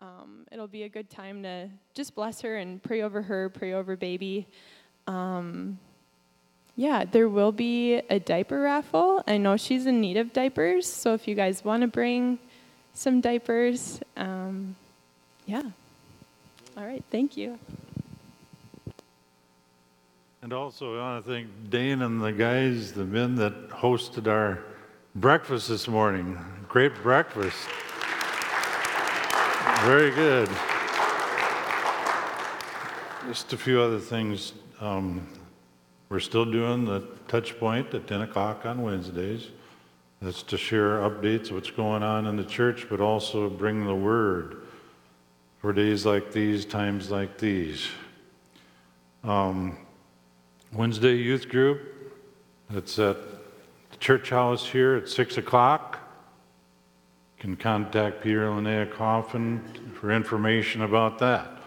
Um, it'll be a good time to just bless her and pray over her, pray over baby. Um, yeah, there will be a diaper raffle. I know she's in need of diapers, so if you guys want to bring some diapers, um, yeah. All right, thank you. And also, I want to thank Dane and the guys, the men that hosted our breakfast this morning. Great breakfast. Very good. Just a few other things. Um, we're still doing the touch point at 10 o'clock on Wednesdays. That's to share updates of what's going on in the church, but also bring the word for days like these, times like these. Um, Wednesday youth group, it's at the church house here at 6 o'clock. Can contact Peter Linnea Coffin for information about that.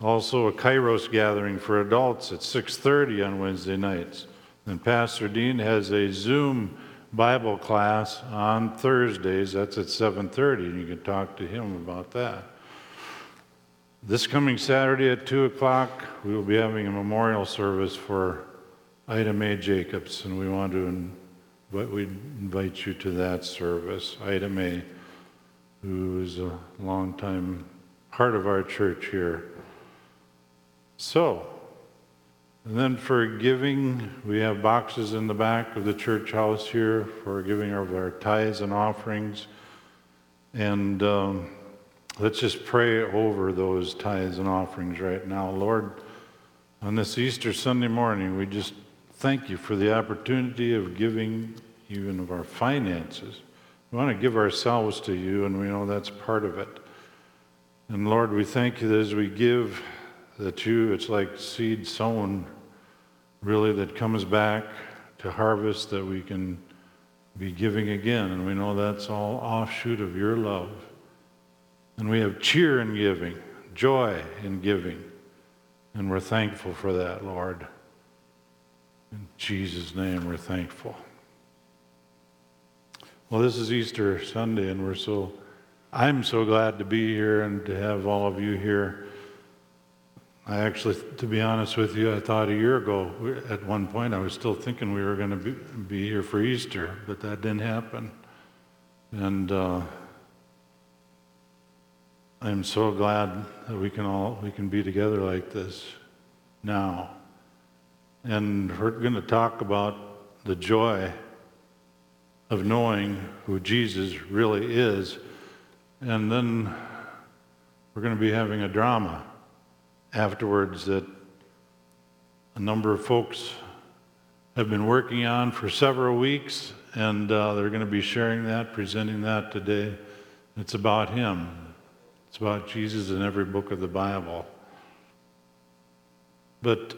Also, a Kairos gathering for adults at 6:30 on Wednesday nights. Then Pastor Dean has a Zoom Bible class on Thursdays. That's at 7:30, and you can talk to him about that. This coming Saturday at 2 o'clock, we will be having a memorial service for Ida Mae Jacobs, and we want to but we invite you to that service. Ida Mae, who is a longtime part of our church here. So, and then for giving, we have boxes in the back of the church house here for giving of our tithes and offerings. And um, let's just pray over those tithes and offerings right now. Lord, on this Easter Sunday morning, we just thank you for the opportunity of giving even of our finances. We want to give ourselves to you, and we know that's part of it. And Lord, we thank you that as we give, that you, it's like seed sown, really, that comes back to harvest that we can be giving again. And we know that's all offshoot of your love. And we have cheer in giving, joy in giving. And we're thankful for that, Lord. In Jesus' name, we're thankful. Well, this is Easter Sunday, and we're so, I'm so glad to be here and to have all of you here. I actually, to be honest with you, I thought a year ago, at one point, I was still thinking we were going to be, be here for Easter, but that didn't happen. And uh, I'm so glad that we can all we can be together like this now. And we're going to talk about the joy of knowing who Jesus really is. And then we're going to be having a drama afterwards that a number of folks have been working on for several weeks, and uh, they're going to be sharing that, presenting that today. It's about Him, it's about Jesus in every book of the Bible. But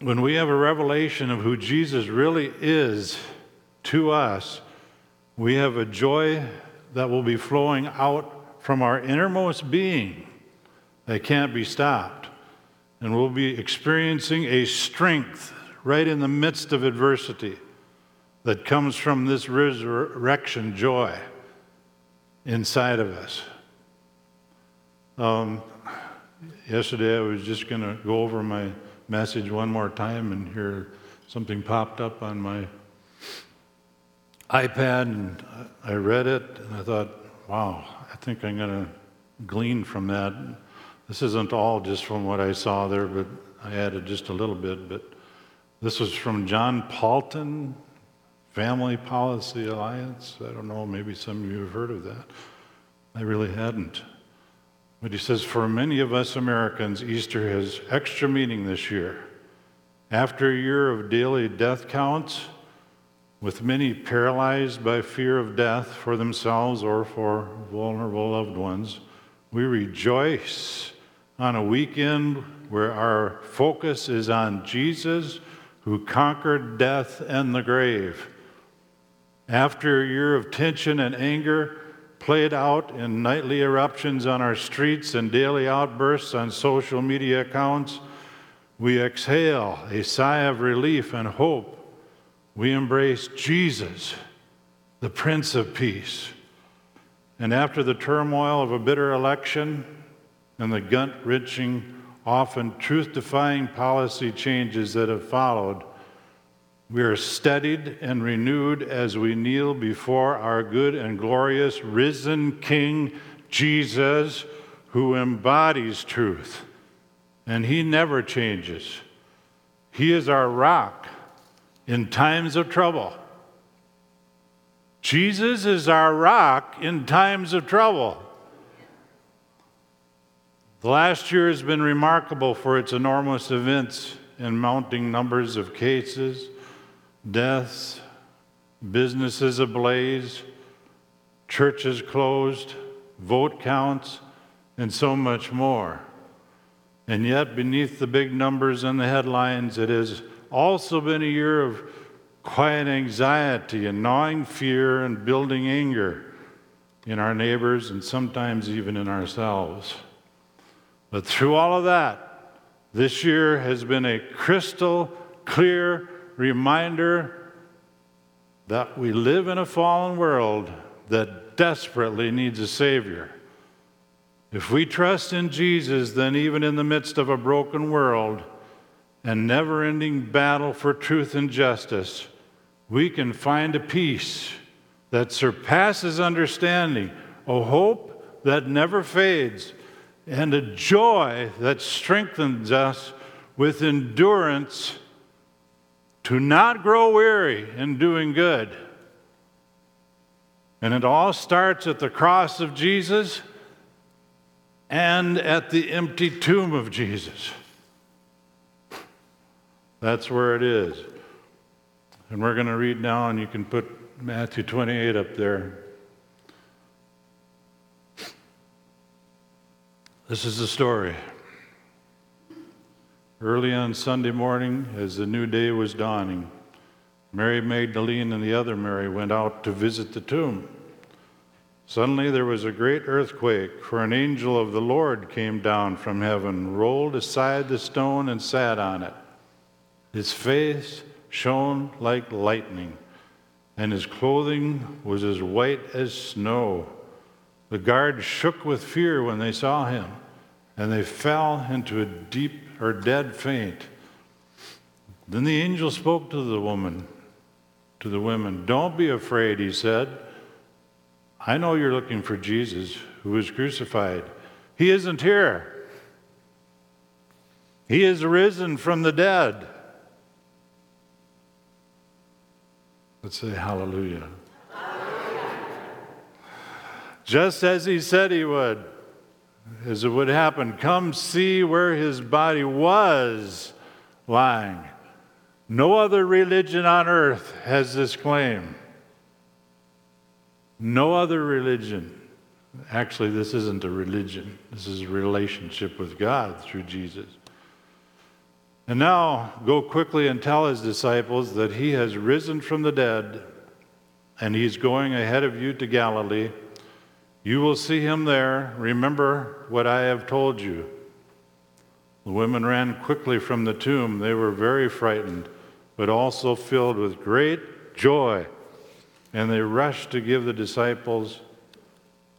when we have a revelation of who Jesus really is to us, we have a joy that will be flowing out from our innermost being that can't be stopped. And we'll be experiencing a strength right in the midst of adversity that comes from this resurrection joy inside of us. Um, yesterday, I was just going to go over my message one more time, and here something popped up on my iPad, and I read it, and I thought, wow, I think I'm going to glean from that. This isn't all just from what I saw there, but I added just a little bit. But this was from John Paulton, Family Policy Alliance. I don't know, maybe some of you have heard of that. I really hadn't. But he says, for many of us Americans, Easter has extra meaning this year. After a year of daily death counts, with many paralyzed by fear of death for themselves or for vulnerable loved ones, we rejoice on a weekend where our focus is on Jesus who conquered death and the grave. After a year of tension and anger played out in nightly eruptions on our streets and daily outbursts on social media accounts, we exhale a sigh of relief and hope. We embrace Jesus, the Prince of Peace. And after the turmoil of a bitter election and the gut wrenching, often truth defying policy changes that have followed, we are steadied and renewed as we kneel before our good and glorious risen King Jesus, who embodies truth. And he never changes. He is our rock in times of trouble. Jesus is our rock in times of trouble. The last year has been remarkable for its enormous events and mounting numbers of cases, deaths, businesses ablaze, churches closed, vote counts, and so much more. And yet, beneath the big numbers and the headlines, it has also been a year of quiet anxiety and gnawing fear and building anger in our neighbors and sometimes even in ourselves. But through all of that, this year has been a crystal clear reminder that we live in a fallen world that desperately needs a Savior. If we trust in Jesus, then even in the midst of a broken world and never ending battle for truth and justice, we can find a peace that surpasses understanding, a hope that never fades, and a joy that strengthens us with endurance to not grow weary in doing good. And it all starts at the cross of Jesus and at the empty tomb of Jesus. That's where it is. And we're going to read now, and you can put Matthew 28 up there. This is the story. Early on Sunday morning, as the new day was dawning, Mary Magdalene and the other Mary went out to visit the tomb. Suddenly there was a great earthquake, for an angel of the Lord came down from heaven, rolled aside the stone, and sat on it. His face shone like lightning, and his clothing was as white as snow. The guards shook with fear when they saw him, and they fell into a deep or dead faint. Then the angel spoke to the woman, to the women. Don't be afraid, he said. I know you're looking for Jesus who was crucified. He isn't here. He is risen from the dead. Let's say hallelujah. hallelujah. Just as he said he would, as it would happen, come see where his body was lying. No other religion on earth has this claim. No other religion. Actually, this isn't a religion, this is a relationship with God through Jesus. And now go quickly and tell his disciples that he has risen from the dead and he's going ahead of you to Galilee. You will see him there. Remember what I have told you. The women ran quickly from the tomb. They were very frightened, but also filled with great joy. And they rushed to give the disciples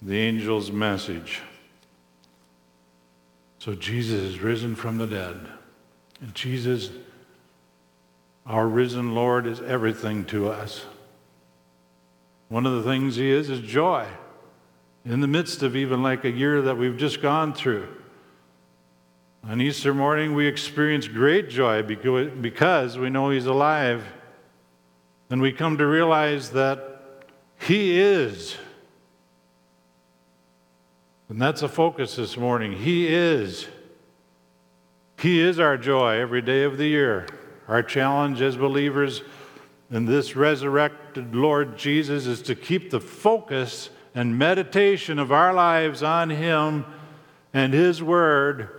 the angel's message. So Jesus is risen from the dead. And Jesus, our risen Lord, is everything to us. One of the things He is is joy in the midst of even like a year that we've just gone through. On Easter morning, we experience great joy because we know He's alive and we come to realize that He is. And that's a focus this morning. He is. He is our joy every day of the year. Our challenge as believers in this resurrected Lord Jesus is to keep the focus and meditation of our lives on Him and His Word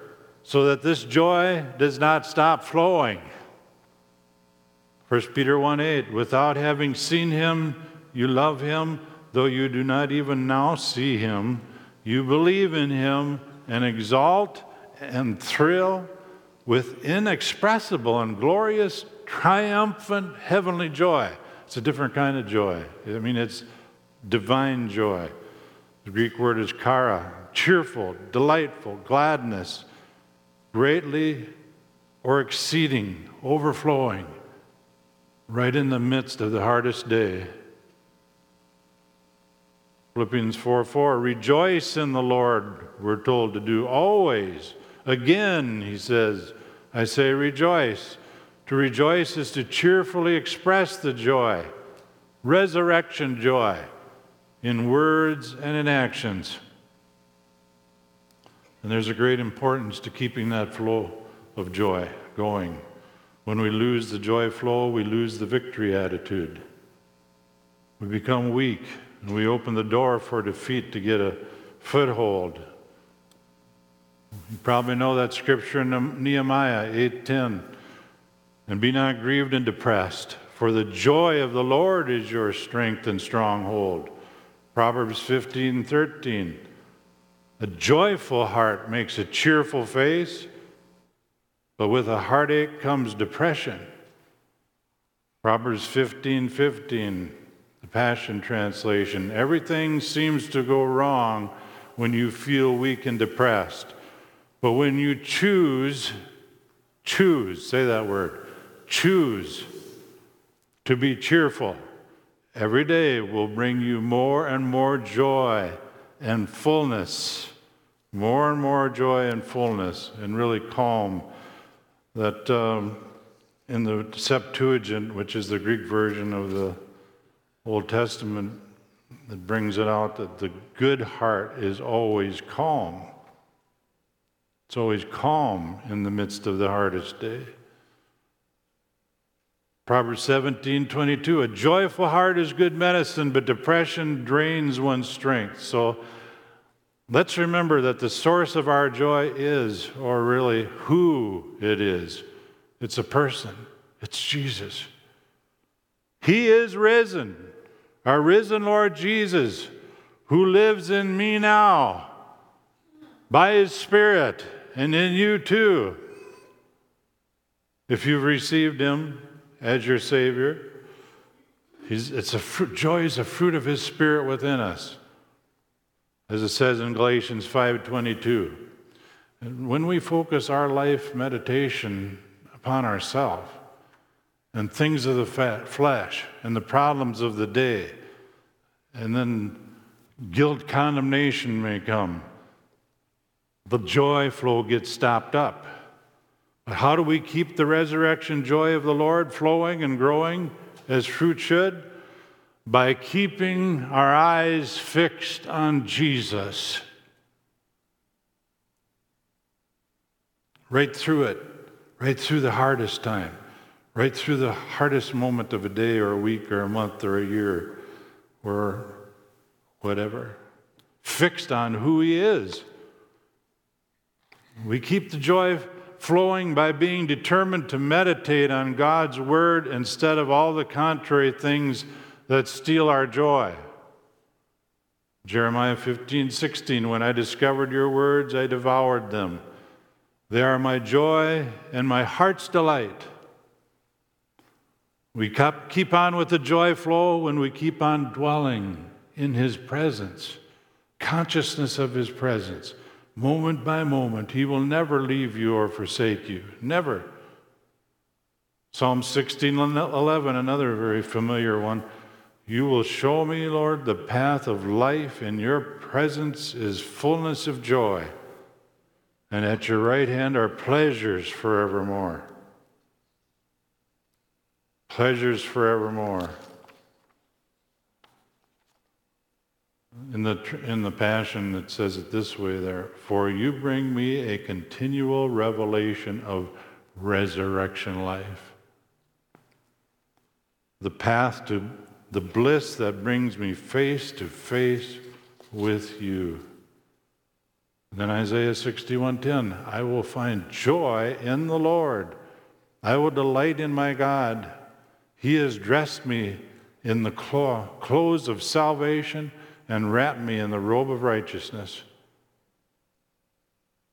so that this joy does not stop flowing. 1 Peter 1 8, without having seen him, you love him, though you do not even now see him. You believe in him and exalt and thrill with inexpressible and glorious, triumphant heavenly joy. It's a different kind of joy. I mean, it's divine joy. The Greek word is chara, cheerful, delightful, gladness, greatly or exceeding, overflowing, right in the midst of the hardest day. Philippians 4 4, rejoice in the Lord, we're told to do always. Again, he says, I say rejoice. To rejoice is to cheerfully express the joy, resurrection joy, in words and in actions. And there's a great importance to keeping that flow of joy going. When we lose the joy flow, we lose the victory attitude. We become weak and we open the door for defeat to get a foothold. You probably know that scripture in Nehemiah 8:10. And be not grieved and depressed, for the joy of the Lord is your strength and stronghold. Proverbs 15:13. A joyful heart makes a cheerful face, but with a heartache comes depression. Proverbs 15:15. 15, 15 the Passion Translation. Everything seems to go wrong when you feel weak and depressed. But when you choose, choose, say that word, choose to be cheerful, every day will bring you more and more joy and fullness, more and more joy and fullness, and really calm. That um, in the Septuagint, which is the Greek version of the Old Testament that brings it out that the good heart is always calm. It's always calm in the midst of the hardest day. Proverbs 17, 22, a joyful heart is good medicine, but depression drains one's strength. So let's remember that the source of our joy is, or really who it is, it's a person, it's Jesus. He is risen our risen Lord Jesus, who lives in me now by his Spirit and in you too. If you've received him as your Savior, it's a fruit, joy is a fruit of his Spirit within us, as it says in Galatians 5:22. And when we focus our life meditation upon ourselves, and things of the flesh and the problems of the day. And then guilt condemnation may come. The joy flow gets stopped up. But how do we keep the resurrection joy of the Lord flowing and growing as fruit should? By keeping our eyes fixed on Jesus. Right through it, right through the hardest time right through the hardest moment of a day or a week or a month or a year or whatever, fixed on who He is. We keep the joy flowing by being determined to meditate on God's Word instead of all the contrary things that steal our joy. Jeremiah 15, 16, when I discovered your words, I devoured them. They are my joy and my heart's delight. We keep on with the joy flow when we keep on dwelling in His presence, consciousness of His presence, moment by moment. He will never leave you or forsake you. Never. Psalm 16 11, another very familiar one. You will show me, Lord, the path of life. In your presence is fullness of joy, and at your right hand are pleasures forevermore pleasures forevermore. In the, in the Passion, it says it this way there For you bring me a continual revelation of resurrection life. The path to the bliss that brings me face to face with you. then Isaiah 61:10, I will find joy in the Lord. I will delight in my God. He has dressed me in the clothes of salvation and wrap me in the robe of righteousness.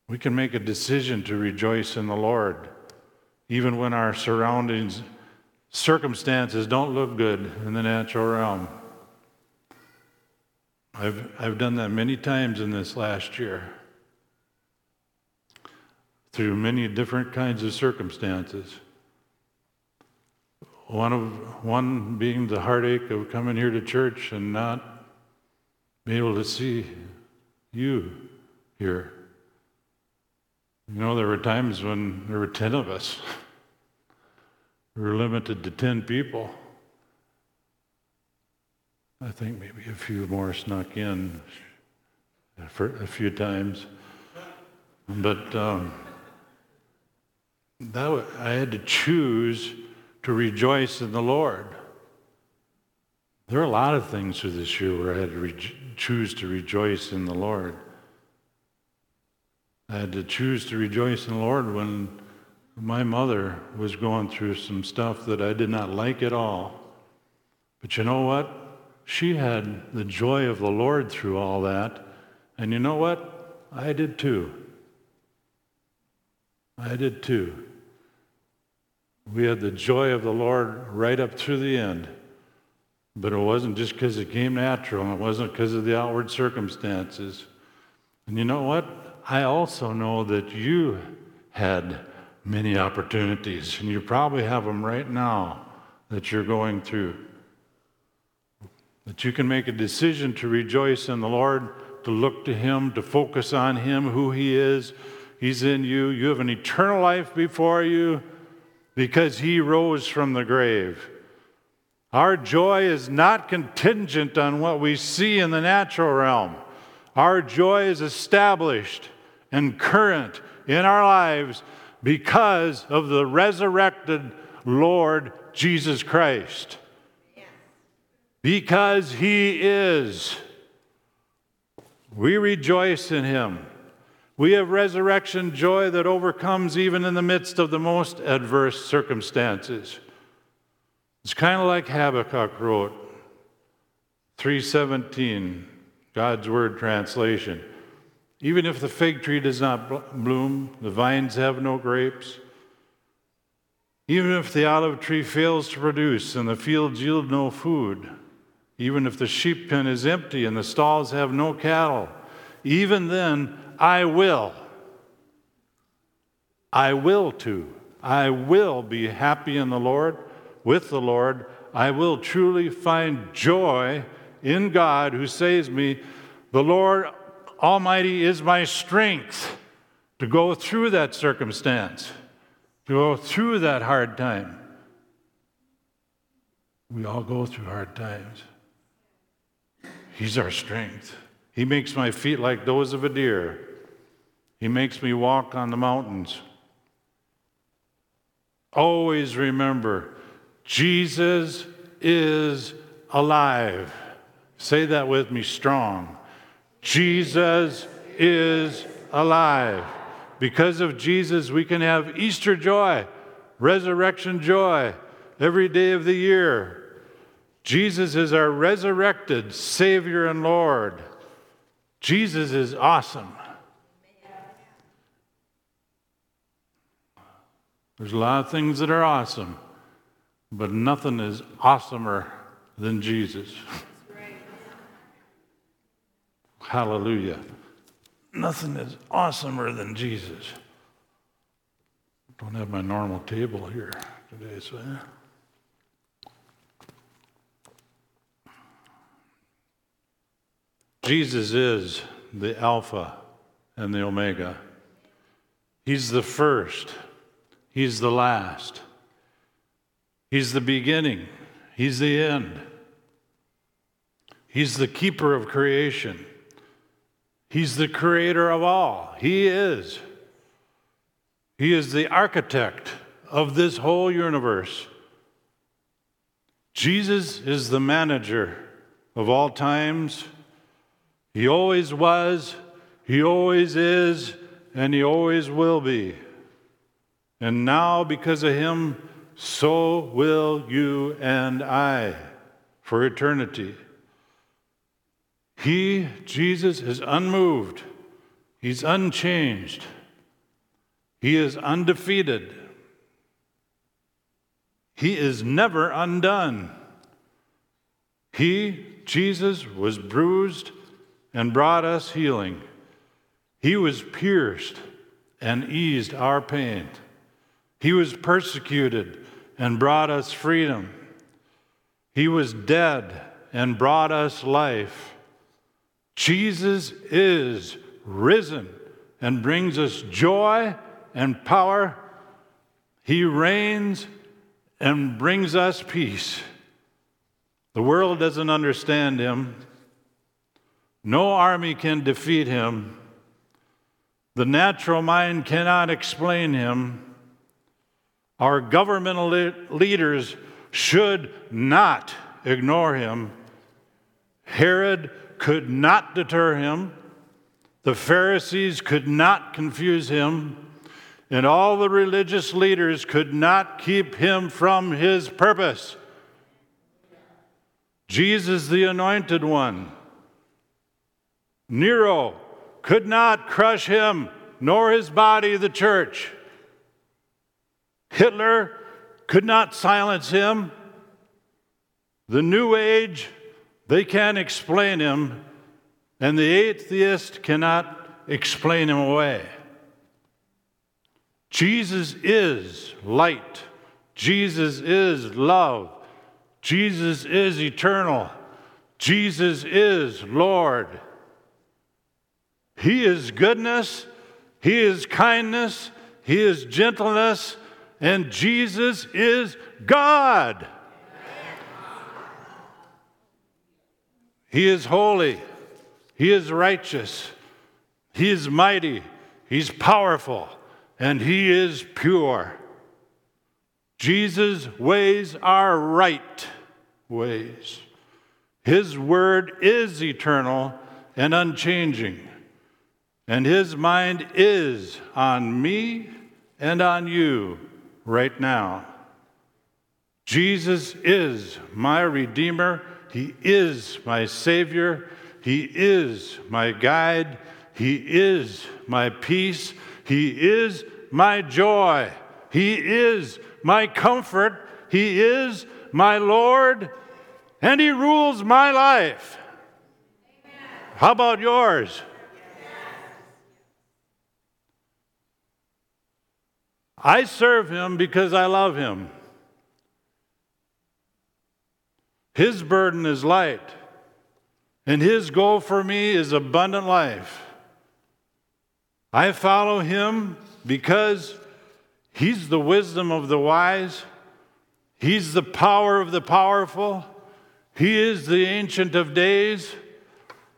We can make a decision to rejoice in the Lord, even when our surroundings, circumstances don't look good in the natural realm. I've, I've done that many times in this last year through many different kinds of circumstances. One, of, one being the heartache of coming here to church and not being able to see you here. You know, there were times when there were 10 of us. We were limited to 10 people. I think maybe a few more snuck in for a few times. But um, that I had to choose to rejoice in the Lord. There are a lot of things through this year where I had to re- choose to rejoice in the Lord. I had to choose to rejoice in the Lord when my mother was going through some stuff that I did not like at all. But you know what? She had the joy of the Lord through all that. And you know what? I did too. I did too. We had the joy of the Lord right up through the end. But it wasn't just because it came natural, and it wasn't because of the outward circumstances. And you know what? I also know that you had many opportunities, and you probably have them right now that you're going through. That you can make a decision to rejoice in the Lord, to look to Him, to focus on Him, who He is. He's in you. You have an eternal life before you because He rose from the grave. Our joy is not contingent on what we see in the natural realm. Our joy is established and current in our lives because of the resurrected Lord Jesus Christ. Because he is. We rejoice in him. We have resurrection joy that overcomes even in the midst of the most adverse circumstances. It's kind of like Habakkuk wrote, 317, God's Word translation. Even if the fig tree does not bloom, the vines have no grapes, even if the olive tree fails to produce and the fields yield no food, even if the sheep pen is empty and the stalls have no cattle, even then I will. I will too. I will be happy in the Lord, with the Lord. I will truly find joy in God who saves me. The Lord Almighty is my strength to go through that circumstance, to go through that hard time. We all go through hard times. He's our strength. He makes my feet like those of a deer. He makes me walk on the mountains. Always remember, Jesus is alive. Say that with me strong. Jesus is alive. Because of Jesus, we can have Easter joy, resurrection joy every day of the year. Jesus is our resurrected Savior and Lord. Jesus is awesome. There's a lot of things that are awesome, but nothing is awesomer than Jesus. Hallelujah. Nothing is awesomer than Jesus. Don't have my normal table here today, so. Jesus is the Alpha and the Omega. He's the first, He's the last, He's the beginning, He's the end. He's the keeper of creation. He's the creator of all. He is. He is the architect of this whole universe. Jesus is the manager of all times. He always was, He always is, and He always will be. And now, because of Him, so will you and I for eternity. He, Jesus, is unmoved. He's unchanged. He is undefeated. He is never undone. He, Jesus, was bruised and brought us healing. He was pierced and eased our pain. He was persecuted and brought us freedom. He was dead and brought us life. Jesus is risen and brings us joy and power. He reigns and brings us peace. The world doesn't understand him. No army can defeat him. The natural mind cannot explain him. Our governmental leaders should not ignore him. Herod could not deter him. The Pharisees could not confuse him. And all the religious leaders could not keep him from his purpose. Jesus, the anointed one, Nero could not crush him, nor his body, the church. Hitler could not silence him. The New Age, they can't explain him, and the atheist cannot explain him away. Jesus is light. Jesus is love. Jesus is eternal. Jesus is Lord. He is goodness, He is kindness, He is gentleness, and Jesus is God. He is holy, He is righteous, He is mighty, He's powerful, and He is pure. Jesus' ways are right ways. His word is eternal and unchanging, and His mind is on me and on you right now. Jesus is my Redeemer. He is my Savior. He is my guide. He is my peace. He is my joy. He is my comfort. He is my Lord, and He rules my life. Amen. How about yours? I serve Him because I love Him. His burden is light, and His goal for me is abundant life. I follow Him because He's the wisdom of the wise, He's the power of the powerful, He is the Ancient of Days,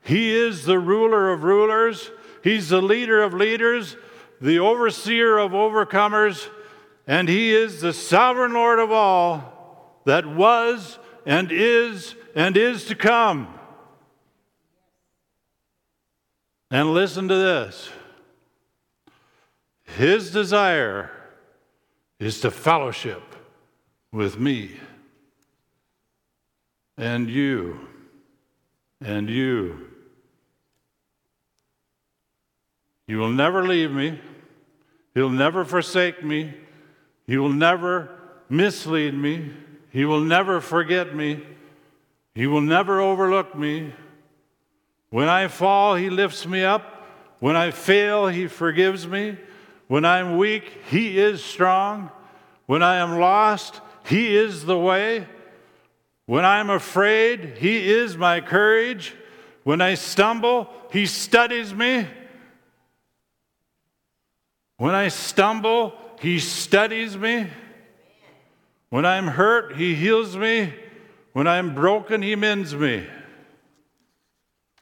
He is the ruler of rulers, He's the leader of leaders, the overseer of overcomers, and He is the sovereign Lord of all that was and is and is to come. And listen to this His desire is to fellowship with me and you and you. You will never leave me. He'll never forsake me. He will never mislead me. He will never forget me. He will never overlook me. When I fall, He lifts me up. When I fail, He forgives me. When I'm weak, He is strong. When I am lost, He is the way. When I'm afraid, He is my courage. When I stumble, He studies me. When I stumble, He studies me. When I'm hurt, He heals me. When I'm broken, He mends me.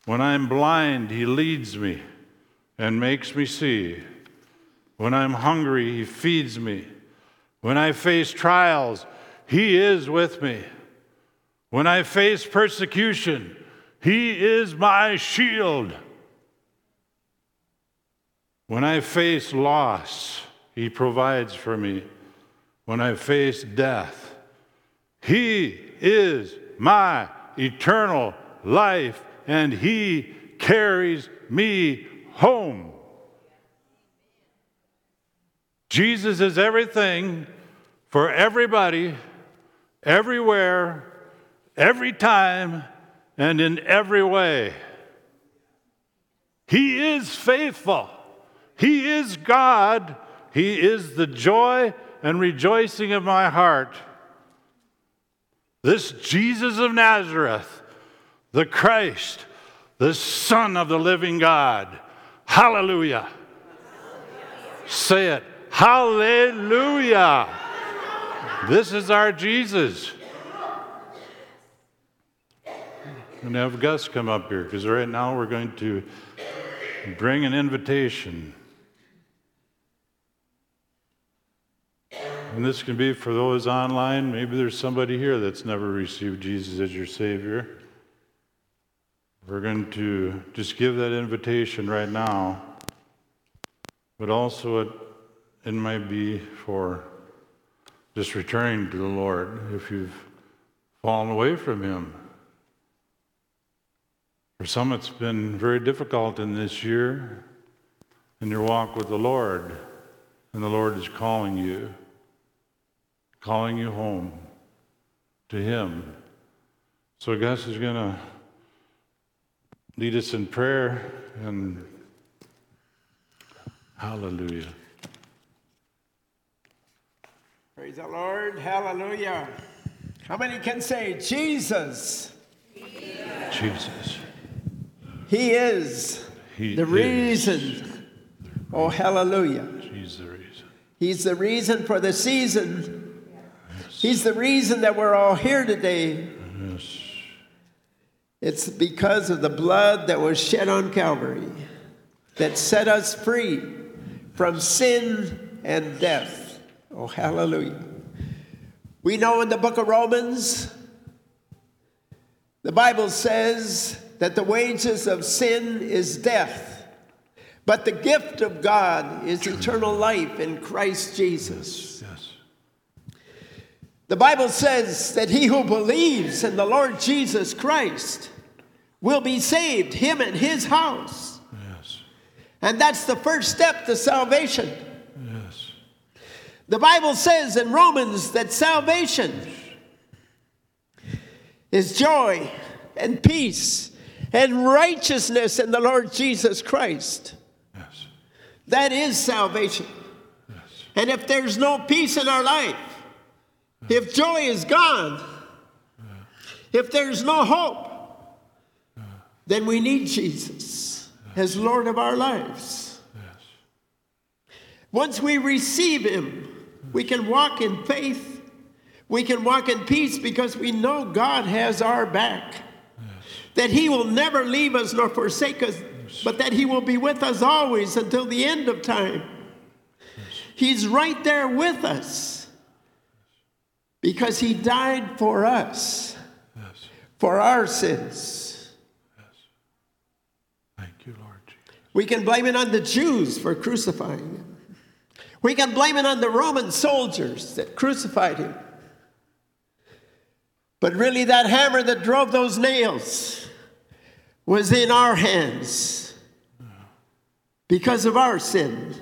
When I'm blind, He leads me and makes me see. When I'm hungry, He feeds me. When I face trials, He is with me. When I face persecution, He is my shield. When I face loss, He provides for me. When I face death, He is my eternal life, and He carries me home. Jesus is everything for everybody, everywhere, every time, and in every way. He is faithful. He is God. He is the joy and rejoicing of my heart. This Jesus of Nazareth, the Christ, the Son of the living God. Hallelujah. Say it. Hallelujah. This is our Jesus. And have Gus come up here because right now we're going to bring an invitation. And this can be for those online. Maybe there's somebody here that's never received Jesus as your Savior. We're going to just give that invitation right now. But also, it, it might be for just returning to the Lord if you've fallen away from Him. For some, it's been very difficult in this year in your walk with the Lord, and the Lord is calling you calling you home to Him. So Gus is going to lead us in prayer and hallelujah. Praise the Lord. Hallelujah. How many can say Jesus? Jesus. He is He the is. reason. Oh, hallelujah. He's the reason. He's the reason for the season. He's the reason that we're all here today. Yes. It's because of the blood that was shed on Calvary that set us free from sin and death. Oh, hallelujah. We know in the book of Romans, the Bible says that the wages of sin is death, but the gift of God is eternal life in Christ Jesus. The Bible says that he who believes in the Lord Jesus Christ will be saved, him and his house. Yes. And that's the first step to salvation. Yes. The Bible says in Romans that salvation is joy and peace and righteousness in the Lord Jesus Christ. Yes. That is salvation. Yes. And if there's no peace in our life, if joy is gone, if there's no hope, then we need Jesus as Lord of our lives. Once we receive Him, we can walk in faith. We can walk in peace because we know God has our back. That He will never leave us nor forsake us, but that He will be with us always until the end of time. He's right there with us because He died for us, Yes. for our sins. Thank you, Lord Jesus. We can blame it on the Jews for crucifying him. We can blame it on the Roman soldiers that crucified him. But really, that hammer that drove those nails was in our hands because of our sin.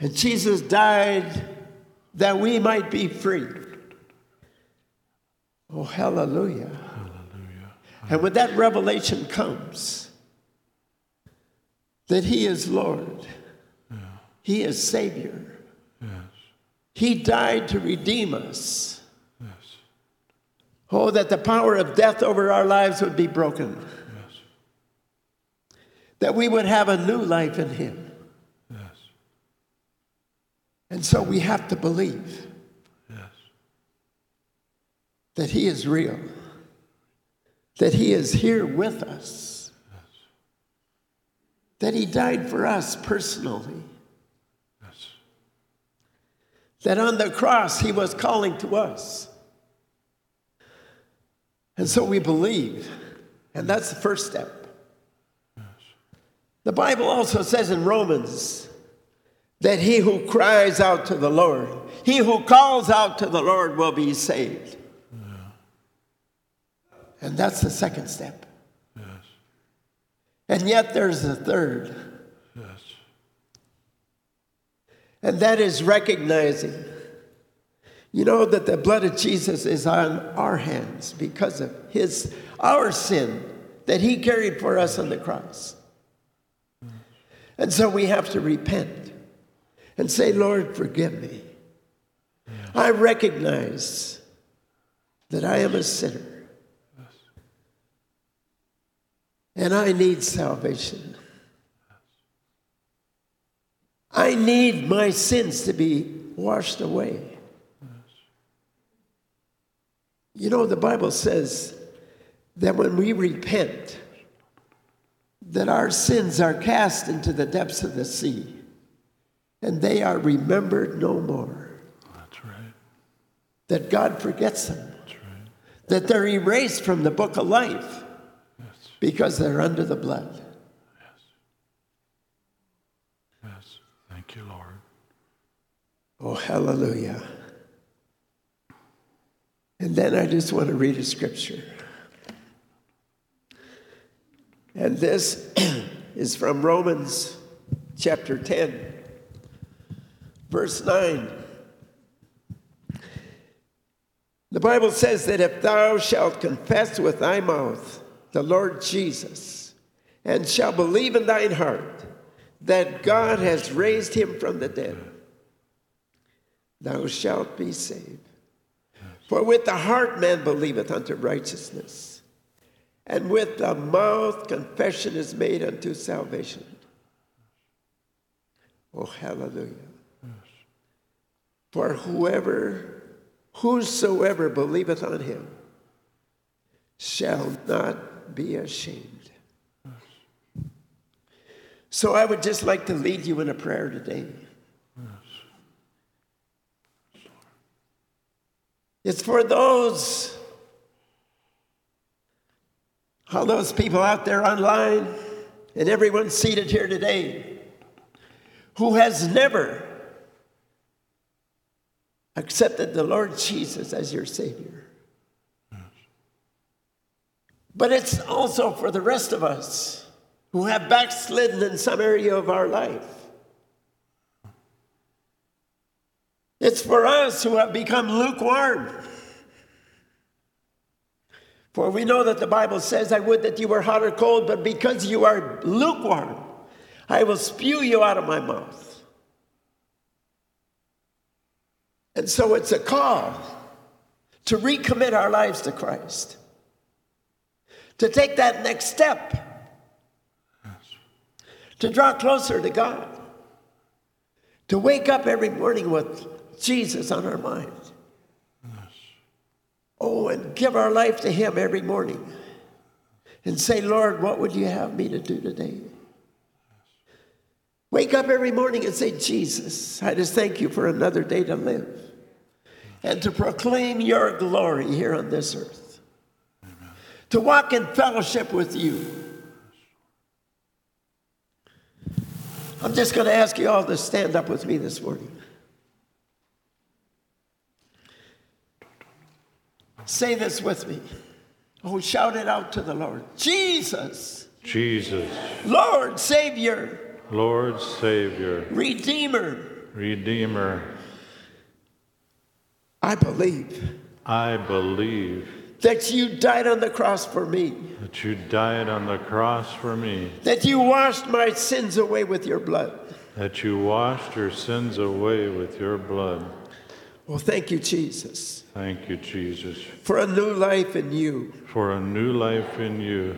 And Jesus died that we might be free. Oh, hallelujah. Hallelujah. And when that revelation comes, that He is Lord, He is Savior, Yes. He died to redeem us. Yes. Oh, that the power of death over our lives would be broken, Yes. that we would have a new life in Him. Yes. And so we have to believe Yes. that He is real, that He is here with us, that He died for us personally. Yes. that on the cross he was calling to us. And so we believe, and that's the first step. The Bible also says in Romans that he who cries out to the Lord, he who calls out to the Lord will be saved. And that's the second step. Yes. And yet there's a third, Yes. and that is recognizing You know that the blood of Jesus is on our hands because of his our sin that He carried for us on the cross. Mm. And so we have to repent and say, Lord, forgive me. I recognize that I am a sinner. And I need salvation. I need my sins to be washed away. You know, the Bible says that when we repent, that our sins are cast into the depths of the sea and they are remembered no more. That's right. That God forgets them. That's right. That they're erased from the book of life Yes. because they're under the blood. Yes. Yes. Thank you, Lord. Oh, hallelujah. And then I just want to read a scripture. And this is from Romans chapter 10, verse 9. The Bible says that if thou shalt confess with thy mouth the Lord Jesus, and shalt believe in thine heart that God has raised him from the dead, thou shalt be saved. For with the heart man believeth unto righteousness, and with the mouth confession is made unto salvation. Oh, hallelujah. For whoever, whosoever believeth on him shall not be ashamed. So I would just like to lead you in a prayer today. It's for those, all those people out there online and everyone seated here today who has never accepted the Lord Jesus as your Savior. But it's also for the rest of us who have backslidden in some area of our life. It's for us who have become lukewarm. For we know that the Bible says, I would that you were hot or cold, but because you are lukewarm, I will spew you out of my mouth. And so it's a call to recommit our lives to Christ, to take that next step, to draw closer to God, to wake up every morning with Jesus on our mind. Oh, and give our life to Him every morning and say, Lord, what would you have me to do today? Wake up every morning and say, Jesus, I just thank you for another day to live and to proclaim your glory here on this earth, to walk in fellowship with you. I'm just going to ask you all to stand up with me this morning. Say this with me. Oh, shout it out to the Lord. Jesus, Jesus, Lord, Savior, Lord, Savior, Redeemer, Redeemer, I believe I believe that you died on the cross for me, that you died on the cross for me, that you washed my sins away with your blood. that you washed your sins away with your blood. Well, thank you, Jesus, Thank you, Jesus, for a new life in you. for a new life in you.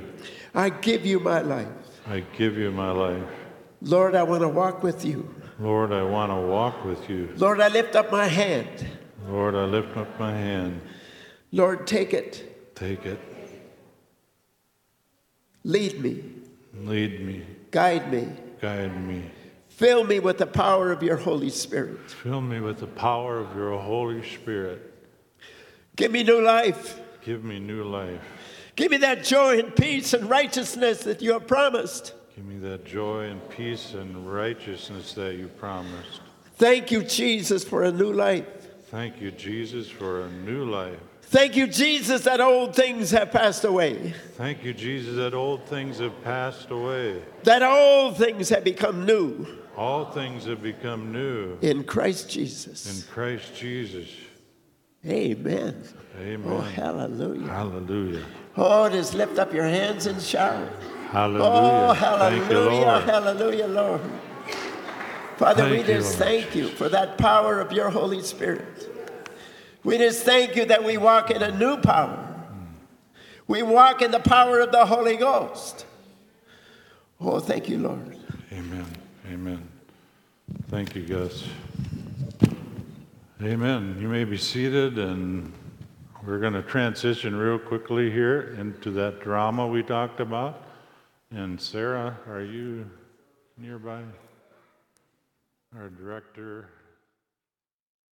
I give you my life. I give you my life. Lord, I want to walk with you. Lord, I want to walk with you. Lord, I lift up my hand. Lord, I lift up my hand. Lord, take it. Take it. Lead me. Lead me. Guide me. Guide me. Fill me with the power of your Holy Spirit. Fill me with the power of your Holy Spirit. Give me new life. Give me new life. Give me that joy and peace and righteousness that you have promised. Give me that joy and peace and righteousness that you promised. Thank you, Jesus, for a new life. Thank you, Jesus, for a new life. Thank you, Jesus, that old things have passed away, Thank you, Jesus, that old things have passed away. that old things have become new All things have become new in Christ Jesus. in Christ Jesus. Amen. Amen. Oh, hallelujah. Hallelujah. Oh, just lift up your hands and shout. Hallelujah. Oh, Thank you, hallelujah, Lord. hallelujah, Lord. Father, we Thank you, just Lord. thank you for that power of your Holy Spirit. We just thank you that we walk in a new power. We walk in the power of the Holy Ghost. Oh, thank you, Lord. Amen. Amen. Thank you, Gus. Amen. You may be seated, and we're going to transition real quickly here into that drama we talked about. And Sarah, are you nearby? Our director.